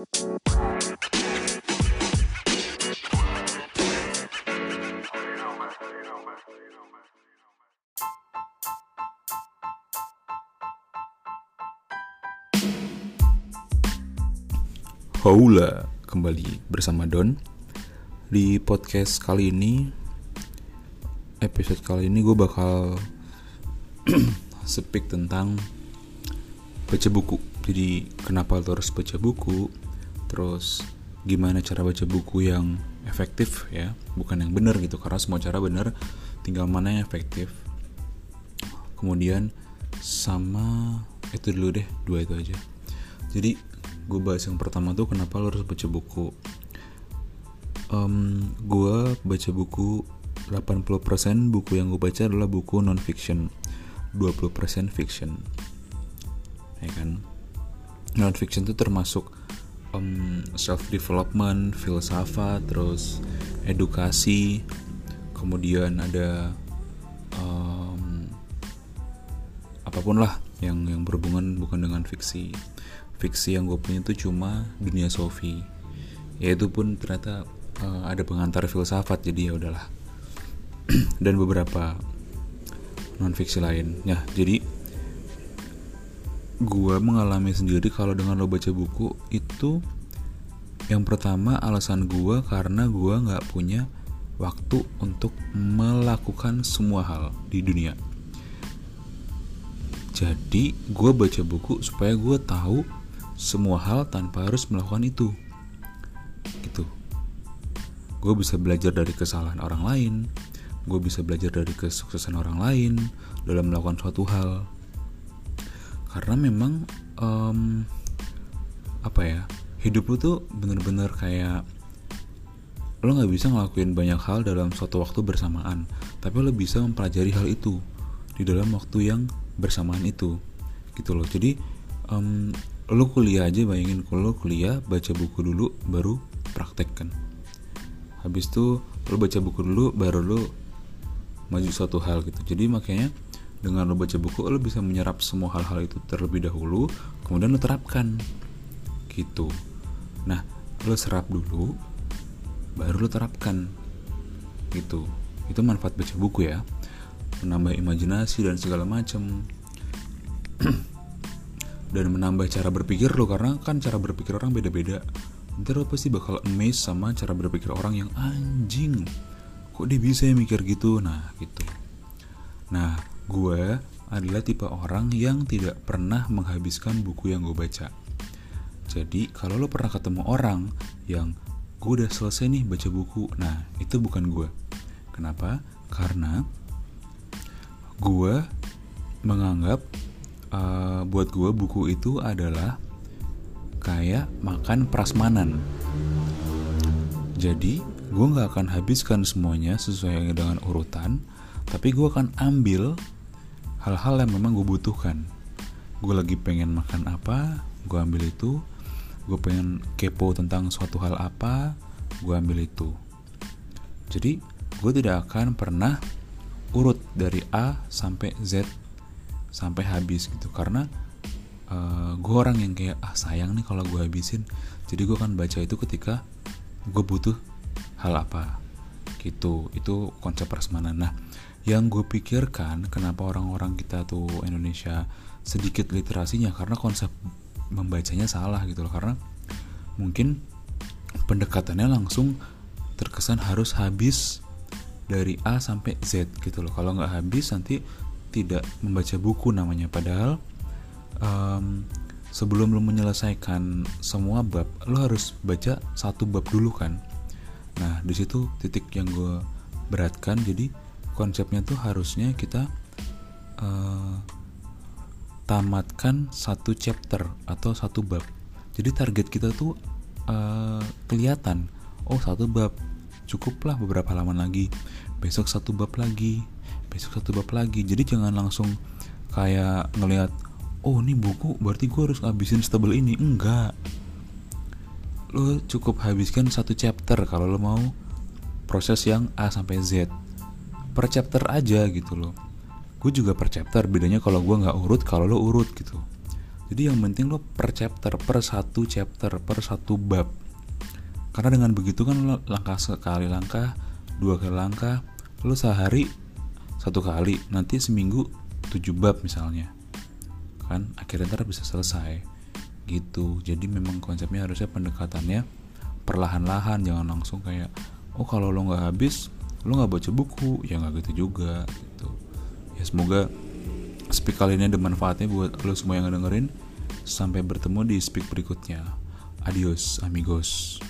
Hola, kembali bersama Don. Di podcast kali ini Episode kali ini gue bakal Speak tentang Baca buku. Jadi kenapa lo harus baca buku Terus gimana cara baca buku yang efektif ya? Bukan yang benar gitu Karena semua cara benar Tinggal mana yang efektif. Kemudian sama itu dulu deh dua itu aja. Jadi gue bahas yang pertama tuh kenapa lo harus baca buku? Um, gue baca buku 80% buku yang gue baca adalah buku non fiction 20% fiction. Ya kan? Non fiction itu termasuk um, self development filsafat terus edukasi. Kemudian ada um, apa pun lah yang yang berhubungan bukan dengan fiksi. Fiksi yang gue punya itu cuma dunia Sofi ya itu pun ternyata uh, ada pengantar filsafat jadi ya udahlah. Dan beberapa non fiksi lain. Ya jadi gue mengalami sendiri kalau dengan lo baca buku itu yang pertama alasan gue karena gue nggak punya waktu untuk melakukan semua hal di dunia. Jadi gue baca buku supaya gue tahu semua hal tanpa harus melakukan itu. Gitu. Gue bisa belajar dari kesalahan orang lain gue bisa belajar dari kesuksesan orang lain dalam melakukan suatu hal karena memang um, apa ya hidup lu tuh bener-bener kayak lo nggak bisa ngelakuin banyak hal dalam suatu waktu bersamaan. Tapi lo bisa mempelajari hal itu di dalam waktu yang bersamaan itu gitu loh. Jadi um, lo kuliah aja bayangin kalau kuliah baca buku dulu baru praktek kan habis itu lo baca buku dulu baru lo maju suatu hal gitu. Jadi makanya dengan lo baca buku lo bisa menyerap semua hal-hal itu terlebih dahulu kemudian lo terapkan. Gitu. Nah lo serap dulu baru lo terapkan. Gitu. Itu manfaat baca buku ya. Menambah imajinasi dan segala macam dan menambah cara berpikir lo karena kan cara berpikir orang beda-beda. Ntar lo pasti bakal amazed sama cara berpikir orang yang anjing. Kok dia bisa ya mikir gitu? Nah gitu. Nah gue adalah tipe orang yang tidak pernah menghabiskan buku yang gue baca. Jadi kalau lo pernah ketemu orang yang gue udah selesai nih baca buku nah itu bukan gue kenapa? Karena gue menganggap uh, buat gue buku itu adalah kayak makan prasmanan. Jadi gue nggak akan habiskan semuanya sesuai dengan urutan, tapi gue akan ambil hal-hal yang memang gue butuhkan. Gue lagi pengen makan apa, gue ambil itu. Gue pengen kepo tentang suatu hal apa, gue ambil itu. Jadi gue tidak akan pernah urut dari A sampai Z sampai habis gitu karena uh, gue orang yang kayak ah sayang nih kalau gue habisin jadi gue akan baca itu ketika gue butuh hal apa gitu itu konsep prasmanan nah yang gue pikirkan kenapa orang-orang kita tuh Indonesia sedikit literasinya karena konsep membacanya salah gitu loh. Karena mungkin pendekatannya langsung terkesan harus habis dari A sampai Z gitu loh. Kalau nggak habis nanti tidak membaca buku namanya. Padahal um, sebelum lo menyelesaikan semua bab lo harus baca satu bab dulu kan. Nah di situ titik yang gue beratkan. Jadi konsepnya tuh harusnya kita uh, tamatkan satu chapter atau satu bab. Jadi target kita tuh uh, kelihatan oh satu bab cukuplah beberapa halaman lagi besok satu bab lagi besok satu bab lagi. Jadi jangan langsung kayak ngelihat oh ini buku berarti gue harus ngabisin setebel ini. Enggak. Lo cukup habiskan satu chapter kalau lo mau proses yang A sampai Z per chapter aja gitu loh. Gue juga per chapter bedanya kalau gue nggak urut kalau lo urut gitu. Jadi yang penting lo per chapter per satu chapter per satu bab. Karena dengan begitu kan lo langkah sekali langkah dua kali langkah lo sehari satu kali nanti seminggu tujuh bab misalnya. Kan? Akhirnya ntar bisa selesai. Gitu. Jadi memang konsepnya harusnya pendekatannya perlahan-lahan jangan langsung kayak oh kalau lo nggak habis lo nggak baca buku ya nggak gitu juga gitu. Ya semoga speak kali ini ada manfaatnya buat lo semua yang dengerin sampai bertemu di speak berikutnya. Adios amigos